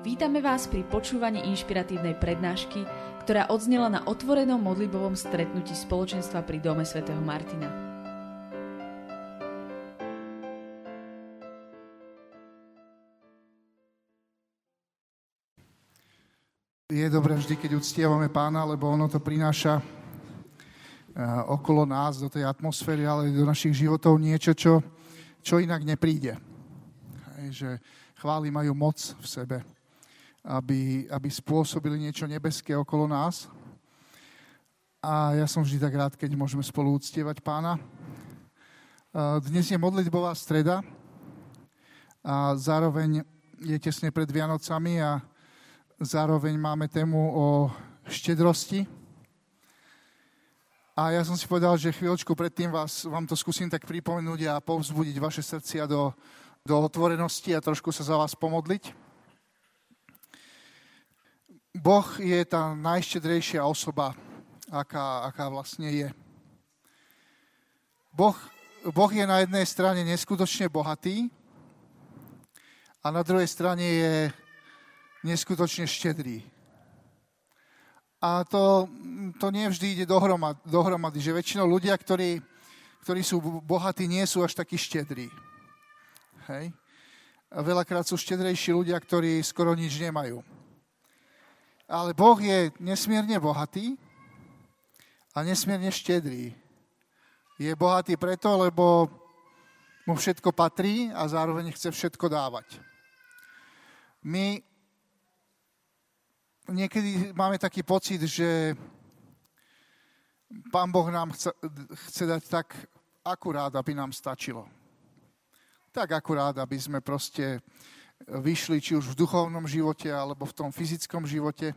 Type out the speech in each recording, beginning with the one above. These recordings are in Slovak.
Vítame vás pri počúvaní inšpiratívnej prednášky, ktorá odznela na otvorenom modlibovom stretnutí spoločenstva pri Dome svätého Martina. Je dobré vždy, keď uctievame pána, lebo ono to prináša eh, okolo nás, do tej atmosféry, ale do našich životov niečo, čo, čo inak nepríde. Hej, že chvály majú moc v sebe aby, aby spôsobili niečo nebeské okolo nás. A ja som vždy tak rád, keď môžeme spolu uctievať pána. Dnes je modlitbová streda a zároveň je tesne pred Vianocami a zároveň máme tému o štedrosti. A ja som si povedal, že chvíľočku predtým vás, vám to skúsim tak pripomenúť a povzbudiť vaše srdcia do, do otvorenosti a trošku sa za vás pomodliť. Boh je tá najštedrejšia osoba, aká, aká vlastne je. Boh, boh je na jednej strane neskutočne bohatý a na druhej strane je neskutočne štedrý. A to, to nie vždy ide dohromady, dohromady, že väčšinou ľudia, ktorí, ktorí sú bohatí, nie sú až takí štedrí. Hej? A veľakrát sú štedrejší ľudia, ktorí skoro nič nemajú. Ale Boh je nesmierne bohatý a nesmierne štedrý. Je bohatý preto, lebo mu všetko patrí a zároveň chce všetko dávať. My niekedy máme taký pocit, že Pán Boh nám chce, chce dať tak akurát, aby nám stačilo. Tak akurát, aby sme proste vyšli či už v duchovnom živote alebo v tom fyzickom živote.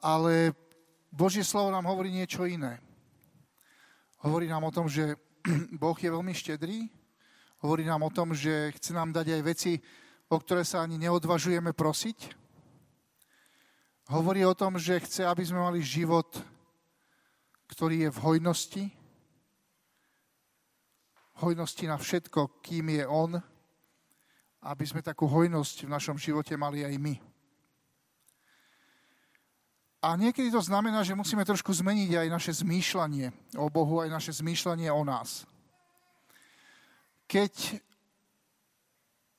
Ale Božie slovo nám hovorí niečo iné. Hovorí nám o tom, že Boh je veľmi štedrý. Hovorí nám o tom, že chce nám dať aj veci, o ktoré sa ani neodvažujeme prosiť. Hovorí o tom, že chce, aby sme mali život, ktorý je v hojnosti. Hojnosti na všetko, kým je On, aby sme takú hojnosť v našom živote mali aj my. A niekedy to znamená, že musíme trošku zmeniť aj naše zmýšľanie o Bohu, aj naše zmýšľanie o nás. Keď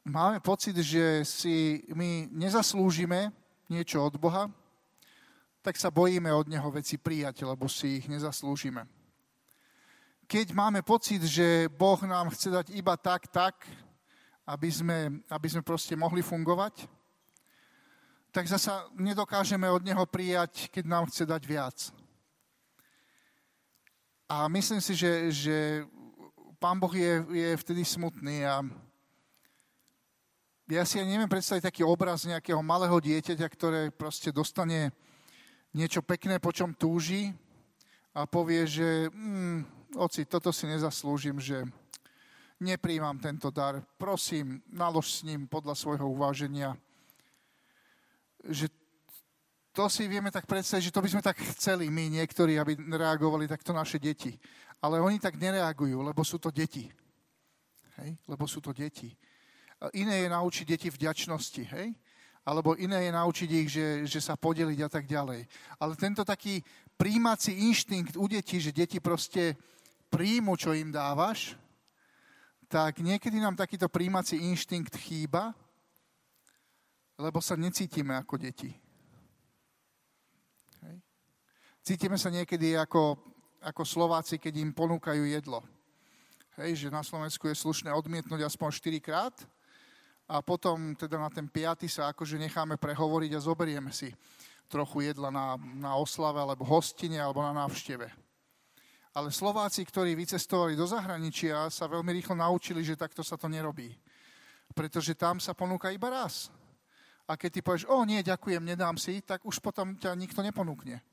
máme pocit, že si my nezaslúžime niečo od Boha, tak sa bojíme od Neho veci prijať, lebo si ich nezaslúžime. Keď máme pocit, že Boh nám chce dať iba tak, tak, aby sme, aby sme proste mohli fungovať, tak zasa nedokážeme od Neho prijať, keď nám chce dať viac. A myslím si, že, že Pán Boh je, je vtedy smutný a ja si ani neviem predstaviť taký obraz nejakého malého dieťaťa, ktoré proste dostane niečo pekné, po čom túži a povie, že mm, oci, toto si nezaslúžim, že nepríjmam tento dar. Prosím, nalož s ním podľa svojho uváženia. Že to si vieme tak predstaviť, že to by sme tak chceli my niektorí, aby reagovali takto naše deti. Ale oni tak nereagujú, lebo sú to deti. Hej? Lebo sú to deti. Iné je naučiť deti vďačnosti, hej? Alebo iné je naučiť ich, že, že sa podeliť a tak ďalej. Ale tento taký príjmací inštinkt u detí, že deti proste príjmu, čo im dávaš, tak niekedy nám takýto príjmací inštinkt chýba, lebo sa necítime ako deti. Hej. Cítime sa niekedy ako, ako Slováci, keď im ponúkajú jedlo. Hej, že na Slovensku je slušné odmietnúť aspoň 4 krát, a potom teda na ten piaty sa akože necháme prehovoriť a zoberieme si trochu jedla na, na oslave alebo hostine alebo na návšteve. Ale Slováci, ktorí vycestovali do zahraničia, sa veľmi rýchlo naučili, že takto sa to nerobí. Pretože tam sa ponúka iba raz. A keď ty povieš, o nie, ďakujem, nedám si, tak už potom ťa nikto neponúkne.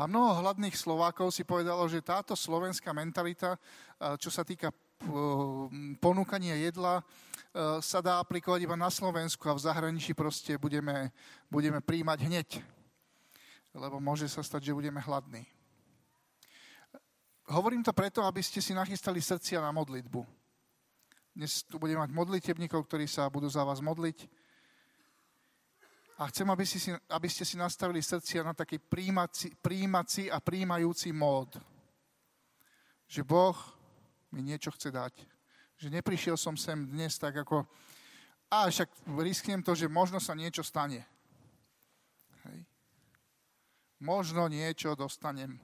A mnoho hladných Slovákov si povedalo, že táto slovenská mentalita, čo sa týka ponúkania jedla, E, sa dá aplikovať iba na Slovensku a v zahraničí proste budeme, budeme príjmať hneď. Lebo môže sa stať, že budeme hladní. Hovorím to preto, aby ste si nachystali srdcia na modlitbu. Dnes tu budeme mať modlitebníkov, ktorí sa budú za vás modliť. A chcem, aby, si, aby ste si nastavili srdcia na taký príjmací, príjmací a príjmajúci mód. Že Boh mi niečo chce dať. Že neprišiel som sem dnes tak ako, a však risknem to, že možno sa niečo stane. Hej. Možno niečo dostanem.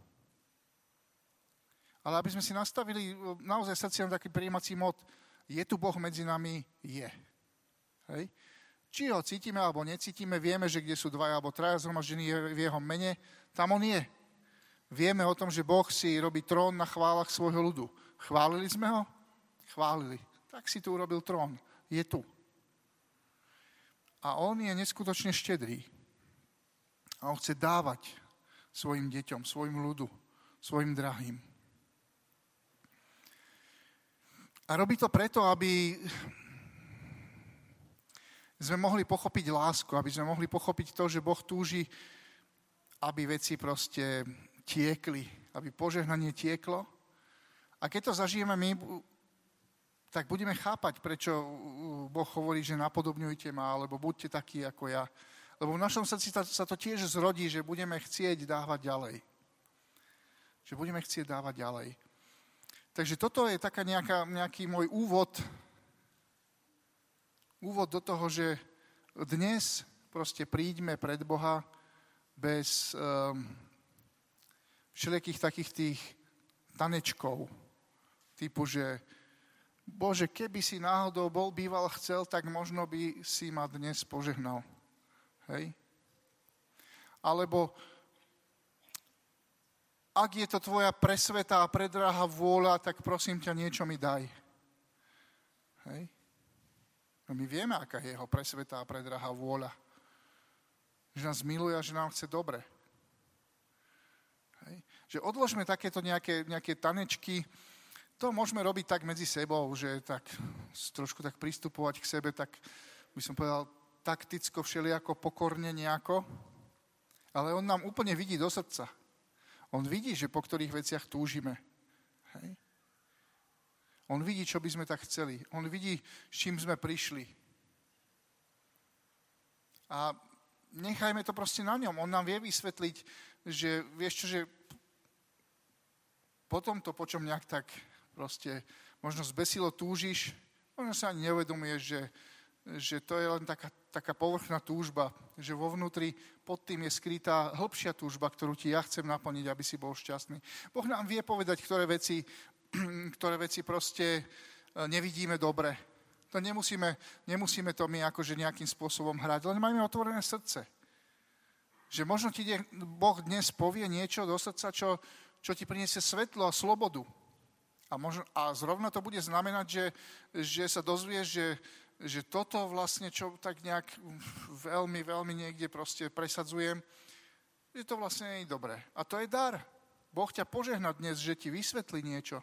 Ale aby sme si nastavili naozaj srdciam taký príjmací mód, je tu Boh medzi nami? Je. Hej. Či ho cítime alebo necítime, vieme, že kde sú dvaja alebo traja zhromaždení v jeho mene, tam on je. Vieme o tom, že Boh si robí trón na chválach svojho ľudu. Chválili sme ho? Chválili. Tak si tu urobil trón. Je tu. A on je neskutočne štedrý. A on chce dávať svojim deťom, svojim ľudu, svojim drahým. A robí to preto, aby sme mohli pochopiť lásku, aby sme mohli pochopiť to, že Boh túži, aby veci proste tiekli, aby požehnanie tieklo. A keď to zažijeme my, tak budeme chápať, prečo Boh hovorí, že napodobňujte ma, alebo buďte takí ako ja. Lebo v našom srdci sa to tiež zrodí, že budeme chcieť dávať ďalej. Že budeme chcieť dávať ďalej. Takže toto je taká nejaká, nejaký môj úvod úvod do toho, že dnes proste príďme pred Boha bez um, všelijakých takých tých tanečkov, typu, že Bože, keby si náhodou bol býval chcel, tak možno by si ma dnes požehnal. Hej? Alebo ak je to tvoja presvetá a predrahá vôľa, tak prosím ťa, niečo mi daj. Hej? No my vieme, aká je jeho presvetá a predrahá vôľa. Že nás miluje a že nám chce dobre. Hej. Že odložme takéto nejaké, nejaké tanečky, to môžeme robiť tak medzi sebou, že tak trošku tak pristupovať k sebe, tak by som povedal takticko, všelijako, pokorne nejako. Ale on nám úplne vidí do srdca. On vidí, že po ktorých veciach túžime. Hej. On vidí, čo by sme tak chceli. On vidí, s čím sme prišli. A nechajme to proste na ňom. On nám vie vysvetliť, že vieš čo, že potom to, po čom nejak tak proste možno zbesilo túžiš, možno sa ani neuvedomuješ, že, že to je len taká, taká povrchná túžba, že vo vnútri pod tým je skrytá hĺbšia túžba, ktorú ti ja chcem naplniť, aby si bol šťastný. Boh nám vie povedať, ktoré veci ktoré veci proste e, nevidíme dobre. To nemusíme, nemusíme to my akože nejakým spôsobom hrať, len máme otvorené srdce. Že možno ti Boh dnes povie niečo do srdca, čo, čo ti priniesie svetlo a slobodu. A, možno, a zrovna to bude znamenať, že, že sa dozvieš, že, že toto vlastne, čo tak nejak veľmi, veľmi niekde proste presadzujem, že to vlastne nie je dobré. A to je dar. Boh ťa požehná dnes, že ti vysvetlí niečo.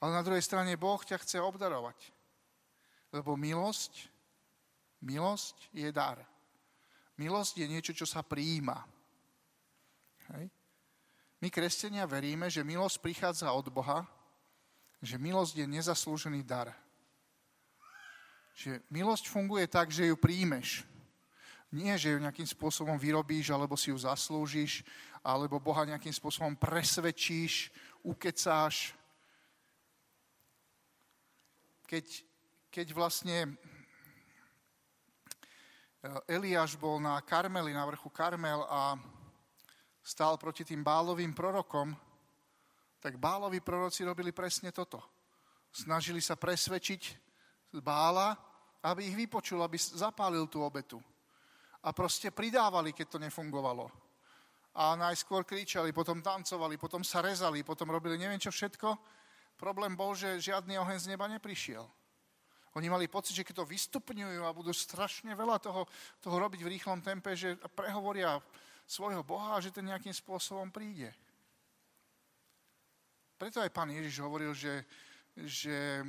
Ale na druhej strane Boh ťa chce obdarovať. Lebo milosť, milosť je dar. Milosť je niečo, čo sa prijíma. Hej. My, kresťania, veríme, že milosť prichádza od Boha, že milosť je nezaslúžený dar. Že milosť funguje tak, že ju príjmeš. Nie, že ju nejakým spôsobom vyrobíš, alebo si ju zaslúžiš, alebo Boha nejakým spôsobom presvedčíš, ukecáš, keď, keď vlastne e, Eliáš bol na Karmeli, na vrchu Karmel a stál proti tým bálovým prorokom, tak báloví proroci robili presne toto. Snažili sa presvedčiť bála, aby ich vypočul, aby zapálil tú obetu. A proste pridávali, keď to nefungovalo. A najskôr kričali, potom tancovali, potom sa rezali, potom robili neviem čo všetko, Problém bol, že žiadny oheň z neba neprišiel. Oni mali pocit, že keď to vystupňujú a budú strašne veľa toho, toho robiť v rýchlom tempe, že prehovoria svojho Boha a že ten nejakým spôsobom príde. Preto aj pán Ježiš hovoril, že, že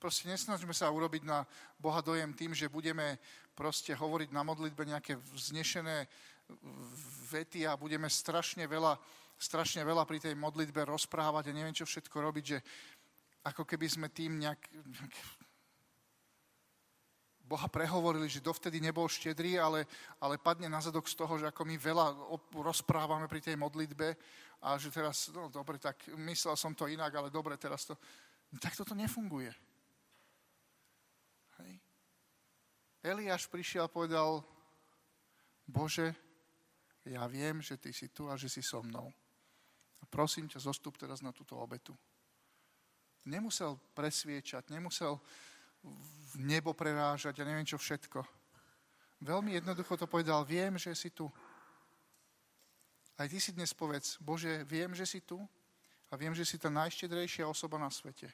proste nesnažíme sa urobiť na Boha dojem tým, že budeme proste hovoriť na modlitbe nejaké vznešené vety a budeme strašne veľa strašne veľa pri tej modlitbe rozprávať a neviem čo všetko robiť, že ako keby sme tým nejak, nejak Boha prehovorili, že dovtedy nebol štedrý, ale, ale padne na zadok z toho, že ako my veľa rozprávame pri tej modlitbe a že teraz, no dobre, tak myslel som to inak, ale dobre, teraz to... Tak toto nefunguje. Hej. Eliáš prišiel a povedal, Bože, ja viem, že ty si tu a že si so mnou. A prosím ťa, zostup teraz na túto obetu. Nemusel presviečať, nemusel v nebo prerážať a neviem čo všetko. Veľmi jednoducho to povedal, viem, že si tu. Aj ty si dnes povedz, Bože, viem, že si tu a viem, že si tá najštedrejšia osoba na svete.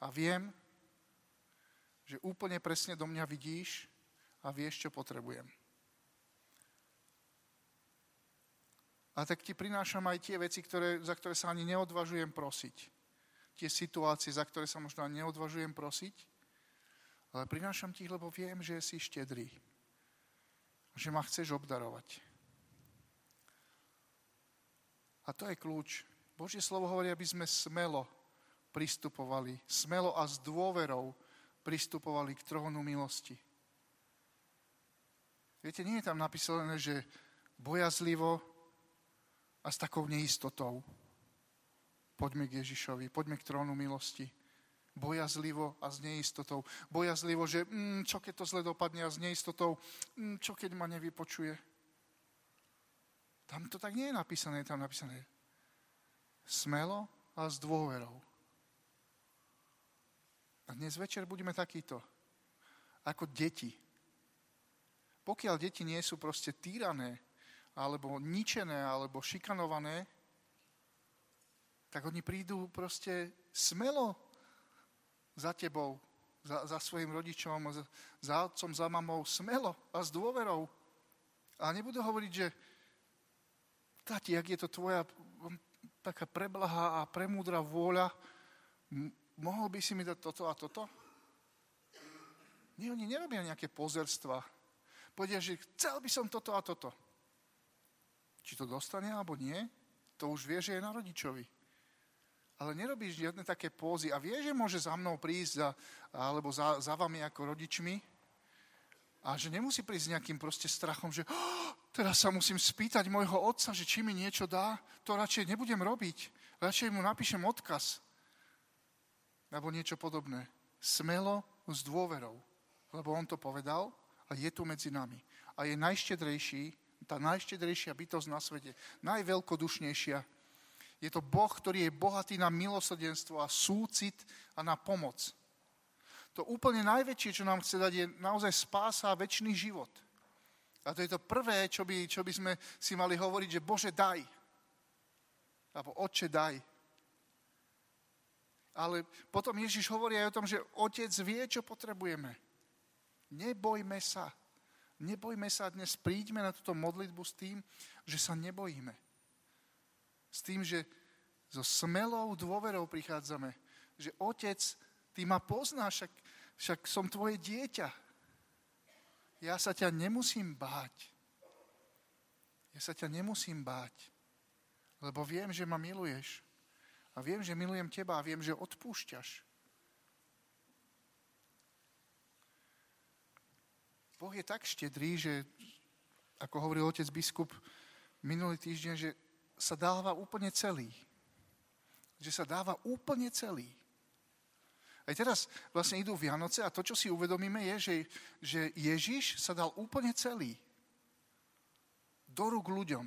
A viem, že úplne presne do mňa vidíš a vieš, čo potrebujem. A tak ti prinášam aj tie veci, ktoré, za ktoré sa ani neodvažujem prosiť. Tie situácie, za ktoré sa možno ani neodvažujem prosiť. Ale prinášam ti lebo viem, že si štedrý. Že ma chceš obdarovať. A to je kľúč. Božie slovo hovorí, aby sme smelo pristupovali, smelo a s dôverou pristupovali k trónu milosti. Viete, nie je tam napísané, že bojazlivo a s takou neistotou. Poďme k Ježišovi, poďme k trónu milosti. Bojazlivo a s neistotou. Bojazlivo, že mm, čo keď to zle dopadne a s neistotou, mm, čo keď ma nevypočuje. Tam to tak nie je napísané, je tam napísané smelo a s dôverou. A dnes večer budeme takýto, ako deti. Pokiaľ deti nie sú proste týrané, alebo ničené, alebo šikanované, tak oni prídu proste smelo za tebou, za, za svojim rodičom, za, za otcom, za mamou, smelo a s dôverou. A nebudú hovoriť, že tati, ak je to tvoja taká preblahá a premúdra vôľa, mohol by si mi dať toto a toto? Nie, oni nerobia nejaké pozerstva. Povedia, že chcel by som toto a toto. Či to dostane alebo nie, to už vie, že je na rodičovi. Ale nerobíš žiadne také pózy a vie, že môže za mnou prísť za, alebo za, za vami ako rodičmi a že nemusí prísť s nejakým proste strachom, že oh, teraz sa musím spýtať môjho otca, že či mi niečo dá, to radšej nebudem robiť. Radšej mu napíšem odkaz. Alebo niečo podobné. Smelo s dôverou. Lebo on to povedal a je tu medzi nami. A je najštedrejší tá najštedrejšia bytosť na svete, najveľkodušnejšia. Je to Boh, ktorý je bohatý na milosrdenstvo a súcit a na pomoc. To úplne najväčšie, čo nám chce dať, je naozaj spása a väčší život. A to je to prvé, čo by, čo by sme si mali hovoriť, že Bože, daj. Alebo Otče, daj. Ale potom Ježiš hovorí aj o tom, že Otec vie, čo potrebujeme. Nebojme sa. Nebojme sa dnes, príďme na túto modlitbu s tým, že sa nebojíme. S tým, že so smelou dôverou prichádzame. Že Otec, Ty ma poznáš, však, však som tvoje dieťa. Ja sa ťa nemusím báť. Ja sa ťa nemusím báť, lebo viem, že ma miluješ. A viem, že milujem teba a viem, že odpúšťaš. Boh je tak štedrý, že, ako hovoril otec biskup minulý týždeň, že sa dáva úplne celý. Že sa dáva úplne celý. Aj teraz vlastne idú Vianoce a to, čo si uvedomíme, je, že, že Ježiš sa dal úplne celý do rúk ľuďom.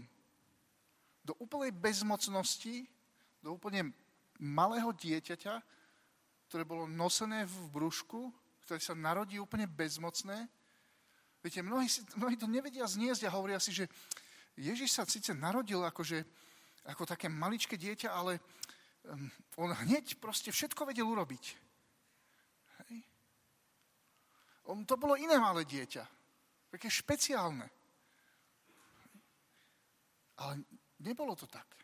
Do úplnej bezmocnosti, do úplne malého dieťaťa, ktoré bolo nosené v brúšku, ktoré sa narodí úplne bezmocné Viete, mnohí, mnohí to nevedia zniesť a hovoria si, že Ježiš sa síce narodil akože, ako také maličké dieťa, ale um, on hneď proste všetko vedel urobiť. Hej. On, to bolo iné malé dieťa. Také špeciálne. Ale nebolo to tak.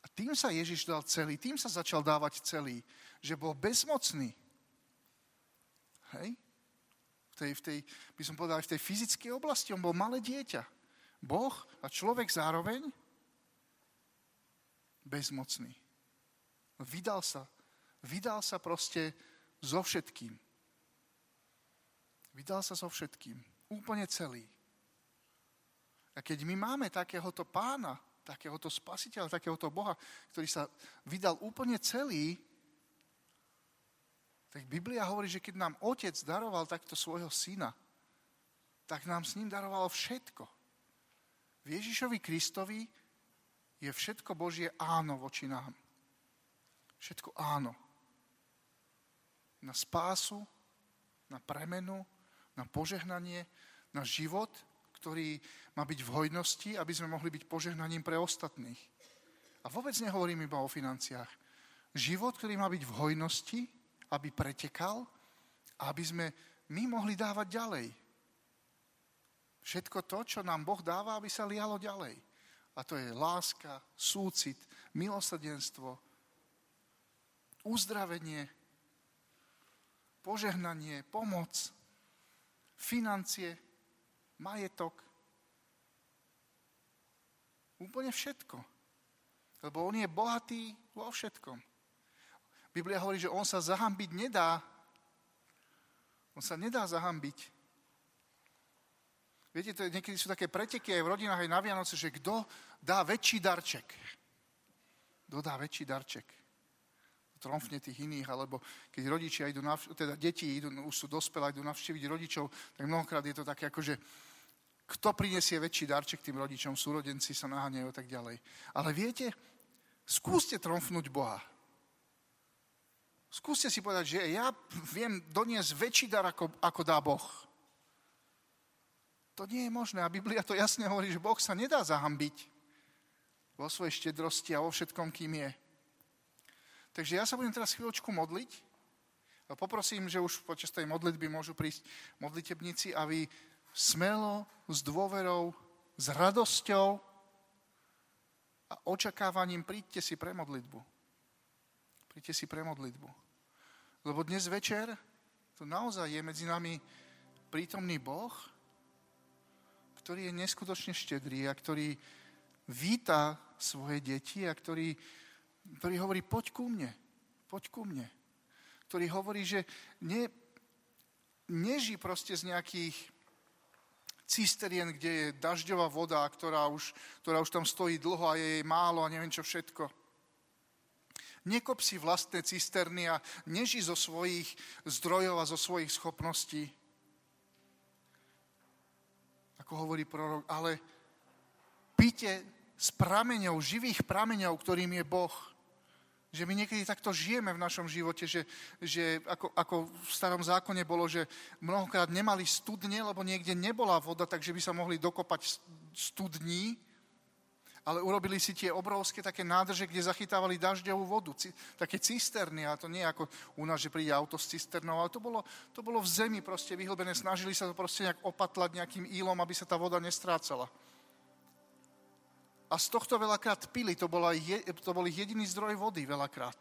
A tým sa Ježiš dal celý, tým sa začal dávať celý, že bol bezmocný. V tej, v tej, by som povedal, v tej fyzickej oblasti. On bol malé dieťa. Boh a človek zároveň bezmocný. Vydal sa. Vydal sa proste so všetkým. Vydal sa so všetkým. Úplne celý. A keď my máme takéhoto pána, takéhoto spasiteľa, takéhoto Boha, ktorý sa vydal úplne celý, tak Biblia hovorí, že keď nám otec daroval takto svojho syna, tak nám s ním daroval všetko. V Ježišovi Kristovi je všetko Božie áno voči nám. Všetko áno. Na spásu, na premenu, na požehnanie, na život, ktorý má byť v hojnosti, aby sme mohli byť požehnaním pre ostatných. A vôbec nehovorím iba o financiách. Život, ktorý má byť v hojnosti, aby pretekal aby sme my mohli dávať ďalej. Všetko to, čo nám Boh dáva, aby sa lialo ďalej. A to je láska, súcit, milosrdenstvo, uzdravenie, požehnanie, pomoc, financie, majetok. Úplne všetko. Lebo on je bohatý vo všetkom. Biblia hovorí, že on sa zahambiť nedá. On sa nedá zahambiť. Viete, to je, niekedy sú také preteky aj v rodinách, aj na Vianoce, že kto dá väčší darček. Kto dá väčší darček. Tromfne tých iných, alebo keď rodičia idú, navš- teda deti idú, už sú dospelé, idú navštíviť rodičov, tak mnohokrát je to také ako, že kto prinesie väčší darček tým rodičom, súrodenci sa naháňajú a tak ďalej. Ale viete, skúste tromfnúť Boha. Skúste si povedať, že ja viem doniesť väčší dar, ako, ako dá Boh. To nie je možné. A Biblia to jasne hovorí, že Boh sa nedá zahambiť vo svojej štedrosti a vo všetkom, kým je. Takže ja sa budem teraz chvíľočku modliť poprosím, že už počas tej modlitby môžu prísť modlitebníci a vy smelo, s dôverou, s radosťou a očakávaním príďte si pre modlitbu. Príďte si pre modlitbu. Lebo dnes večer to naozaj je medzi nami prítomný Boh, ktorý je neskutočne štedrý a ktorý víta svoje deti a ktorý, ktorý hovorí, poď ku mne, poď ku mne. Ktorý hovorí, že ne, neží proste z nejakých cisterien, kde je dažďová voda, ktorá už, ktorá už tam stojí dlho a je jej málo a neviem čo všetko Nekop si vlastné cisterny a neži zo svojich zdrojov a zo svojich schopností. Ako hovorí prorok, ale píte z prameňov, živých prameňov, ktorým je Boh. Že my niekedy takto žijeme v našom živote, že, že ako, ako v starom zákone bolo, že mnohokrát nemali studne, lebo niekde nebola voda, takže by sa mohli dokopať studní ale urobili si tie obrovské také nádrže, kde zachytávali dažďovú vodu, také cisterny, a to nie ako u nás, že príde auto s cisternou, ale to bolo, to bolo v zemi proste vyhlbené, snažili sa to proste nejak opatlať nejakým ílom, aby sa tá voda nestrácala. A z tohto veľakrát pili, to, bola je, to bol jediný zdroj vody veľakrát.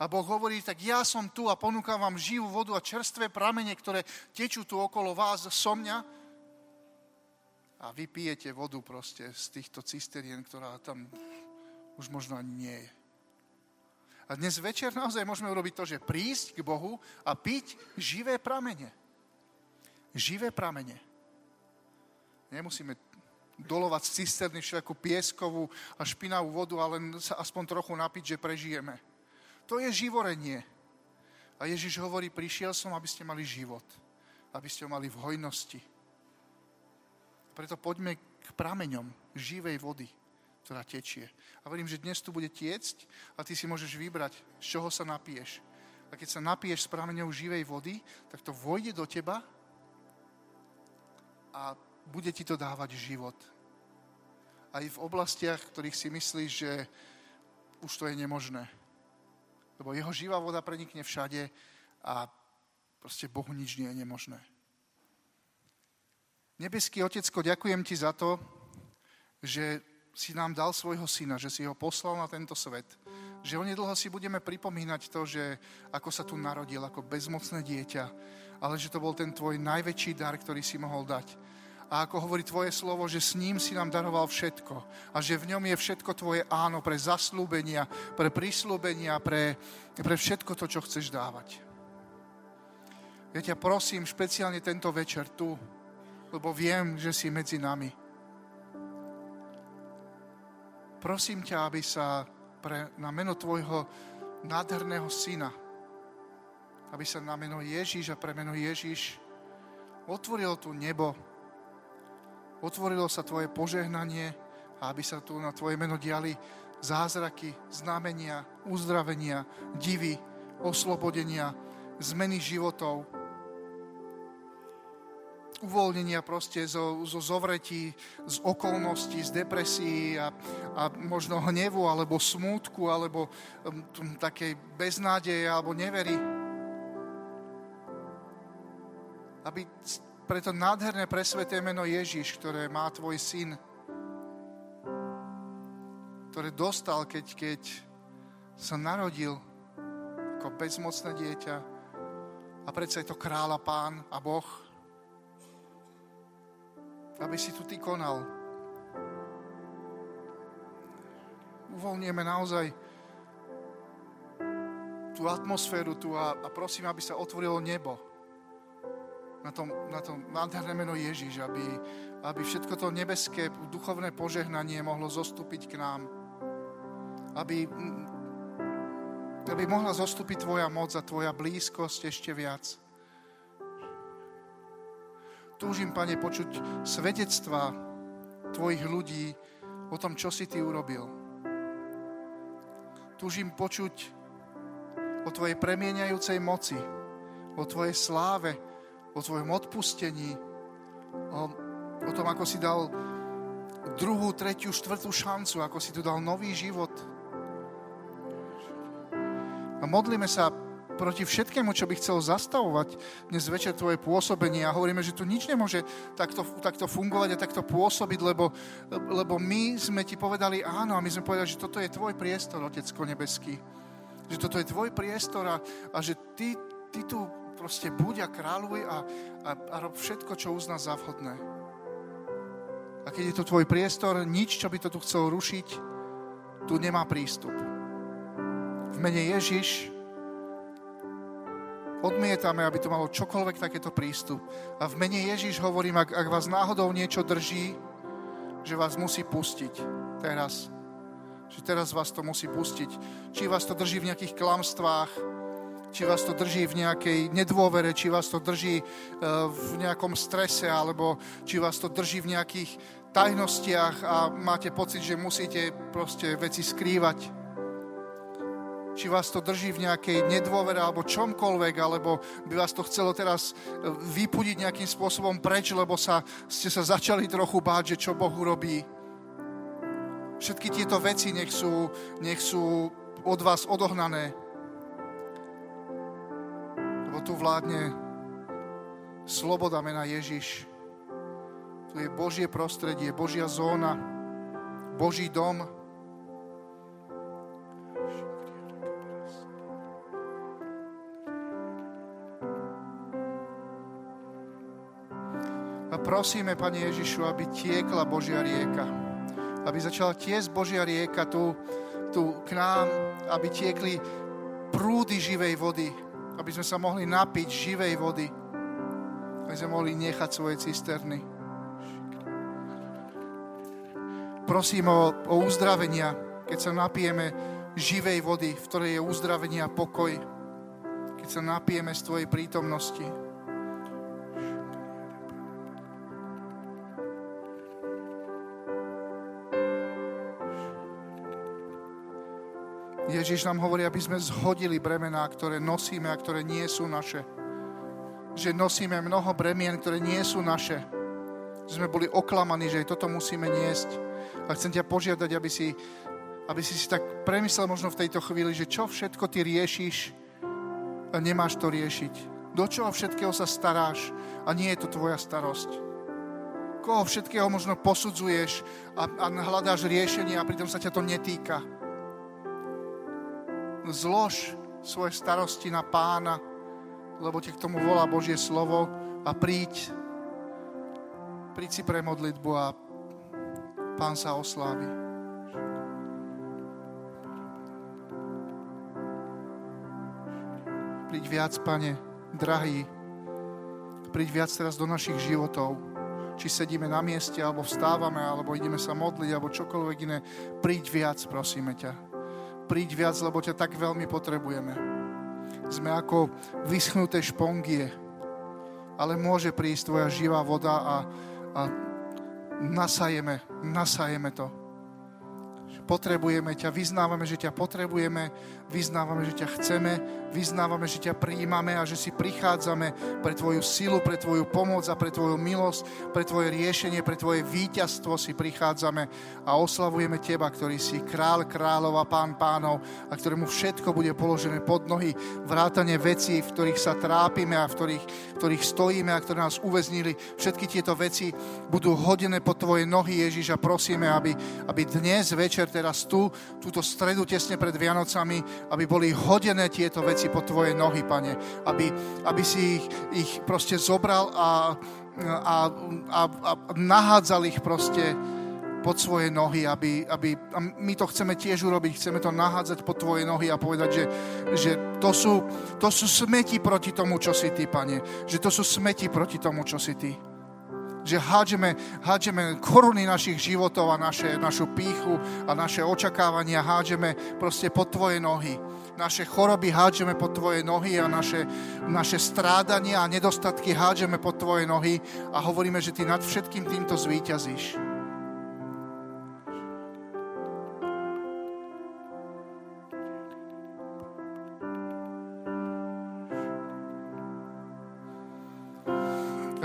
A Boh hovorí, tak ja som tu a ponúkam vám živú vodu a čerstvé pramene, ktoré tečú tu okolo vás so mňa, a vy pijete vodu proste z týchto cisterien, ktorá tam už možno ani nie je. A dnes večer naozaj môžeme urobiť to, že prísť k Bohu a piť živé pramene. Živé pramene. Nemusíme dolovať z cisterny všetku pieskovú a špinavú vodu, ale sa aspoň trochu napiť, že prežijeme. To je živorenie. A Ježiš hovorí, prišiel som, aby ste mali život. Aby ste ho mali v hojnosti preto poďme k prameňom živej vody, ktorá tečie. A verím, že dnes tu bude tiecť a ty si môžeš vybrať, z čoho sa napiješ. A keď sa napiješ s prameňou živej vody, tak to vojde do teba a bude ti to dávať život. Aj v oblastiach, ktorých si myslíš, že už to je nemožné. Lebo jeho živá voda prenikne všade a proste Bohu nič nie je nemožné. Nebeský Otecko, ďakujem Ti za to, že si nám dal svojho syna, že si ho poslal na tento svet. Že onedlho si budeme pripomínať to, že ako sa tu narodil ako bezmocné dieťa, ale že to bol ten tvoj najväčší dar, ktorý si mohol dať. A ako hovorí tvoje slovo, že s ním si nám daroval všetko a že v ňom je všetko tvoje áno pre zaslúbenia, pre prislúbenia, pre, pre všetko to, čo chceš dávať. Ja ťa prosím špeciálne tento večer tu, lebo viem, že si medzi nami. Prosím ťa, aby sa pre, na meno Tvojho nádherného syna, aby sa na meno Ježíš a pre meno Ježíš otvorilo tu nebo, otvorilo sa Tvoje požehnanie a aby sa tu na Tvoje meno diali zázraky, znamenia, uzdravenia, divy, oslobodenia, zmeny životov, uvoľnenia proste zo, zo zovretí, z okolností, z depresí a, a možno hnevu, alebo smútku, alebo um, takej beznádeje, alebo nevery. Aby pre to nádherné presveté meno Ježiš, ktoré má tvoj syn, ktoré dostal, keď, keď sa narodil ako bezmocné dieťa a predsa je to kráľa pán a Boh, aby si tu ty konal. Uvoľnieme naozaj tú atmosféru tu a, a prosím, aby sa otvorilo nebo na tom, na tom nádherné meno Ježiš, aby, aby všetko to nebeské duchovné požehnanie mohlo zostúpiť k nám. Aby, aby mohla zostúpiť Tvoja moc a Tvoja blízkosť ešte viac. Túžim, Pane, počuť svedectva Tvojich ľudí o tom, čo si Ty urobil. Túžim počuť o Tvojej premieniajúcej moci, o Tvojej sláve, o Tvojom odpustení, o, o tom, ako si dal druhú, tretiu, štvrtú šancu, ako si tu dal nový život. A modlíme sa proti všetkému, čo by chcel zastavovať dnes večer tvoje pôsobenie a hovoríme, že tu nič nemôže takto, takto fungovať a takto pôsobiť, lebo, lebo my sme ti povedali áno a my sme povedali, že toto je tvoj priestor, Otecko nebeský. Že toto je tvoj priestor a, a že ty, ty tu proste buď a kráľuj a, a, a rob všetko, čo uzná za vhodné. A keď je to tvoj priestor, nič, čo by to tu chcel rušiť, tu nemá prístup. V mene Ježiš Odmietame, aby to malo čokoľvek takéto prístup. A v mene Ježiš hovorím, ak, ak vás náhodou niečo drží, že vás musí pustiť teraz. Že teraz vás to musí pustiť. Či vás to drží v nejakých klamstvách, či vás to drží v nejakej nedôvere, či vás to drží e, v nejakom strese, alebo či vás to drží v nejakých tajnostiach a máte pocit, že musíte proste veci skrývať či vás to drží v nejakej nedôvere alebo čomkoľvek, alebo by vás to chcelo teraz e, vypudiť nejakým spôsobom preč, lebo sa, ste sa začali trochu báť, že čo Boh urobí. Všetky tieto veci nech sú, nech sú od vás odohnané. Lebo tu vládne sloboda mena Ježiš. Tu je Božie prostredie, Božia zóna, Boží dom, prosíme, Pane Ježišu, aby tiekla Božia rieka. Aby začala tiesť Božia rieka tu, tu k nám, aby tiekli prúdy živej vody. Aby sme sa mohli napiť živej vody. Aby sme mohli nechať svoje cisterny. Prosím o, o uzdravenia, keď sa napijeme živej vody, v ktorej je uzdravenie a pokoj. Keď sa napijeme z Tvojej prítomnosti. Ježiš nám hovorí, aby sme zhodili bremená, ktoré nosíme a ktoré nie sú naše. Že nosíme mnoho bremien, ktoré nie sú naše. Že sme boli oklamaní, že aj toto musíme niesť. A chcem ťa požiadať, aby si, aby si si tak premyslel možno v tejto chvíli, že čo všetko ty riešiš a nemáš to riešiť. Do čoho všetkého sa staráš a nie je to tvoja starosť. Koho všetkého možno posudzuješ a, a hľadáš riešenie a pritom sa ťa to netýka zlož svoje starosti na pána, lebo ti k tomu volá Božie slovo a príď, príď si pre modlitbu a pán sa oslávi. Príď viac, pane, drahý, Príď viac teraz do našich životov. Či sedíme na mieste, alebo vstávame, alebo ideme sa modliť, alebo čokoľvek iné. Príď viac, prosíme ťa. Príď viac, lebo ťa tak veľmi potrebujeme. Sme ako vyschnuté špongie, ale môže prísť tvoja živá voda a, a nasajeme, nasajeme to. Potrebujeme ťa, vyznávame, že ťa potrebujeme, vyznávame, že ťa chceme, vyznávame, že ťa prijímame a že si prichádzame pre Tvoju silu, pre Tvoju pomoc a pre Tvoju milosť, pre Tvoje riešenie, pre Tvoje víťazstvo si prichádzame a oslavujeme Teba, ktorý si král kráľov a pán pánov a ktorému všetko bude položené pod nohy, vrátane vecí, v ktorých sa trápime a v ktorých, v ktorých stojíme a ktoré nás uväznili. Všetky tieto veci budú hodené pod Tvoje nohy, Ježiš, a prosíme, aby, aby dnes večer, teraz tu, túto stredu tesne pred Vianocami, aby boli hodené tieto veci pod Tvoje nohy, Pane. Aby, aby si ich, ich proste zobral a, a, a, a nahádzal ich proste pod svoje nohy, aby, aby, a my to chceme tiež urobiť, chceme to nahádzať pod tvoje nohy a povedať, že, že to, sú, to sú smeti proti tomu, čo si ty, pane. Že to sú smeti proti tomu, čo si ty. Že hádžeme, hádžeme koruny našich životov a naše, našu píchu a naše očakávania hádžeme proste pod tvoje nohy naše choroby hádžeme pod Tvoje nohy a naše, naše strádania a nedostatky hádžeme pod Tvoje nohy a hovoríme, že Ty nad všetkým týmto zvíťazíš.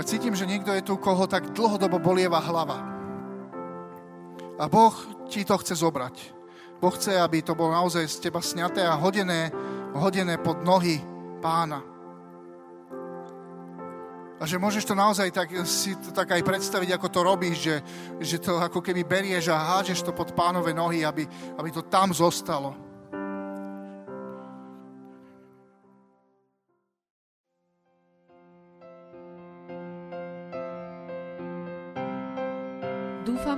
Cítim, že niekto je tu, koho tak dlhodobo bolieva hlava. A Boh ti to chce zobrať. Boh chce, aby to bolo naozaj z teba sňaté a hodené, hodené pod nohy pána. A že môžeš to naozaj tak, si to tak aj predstaviť, ako to robíš, že, že to ako keby berieš a hážeš to pod pánové nohy, aby, aby to tam zostalo.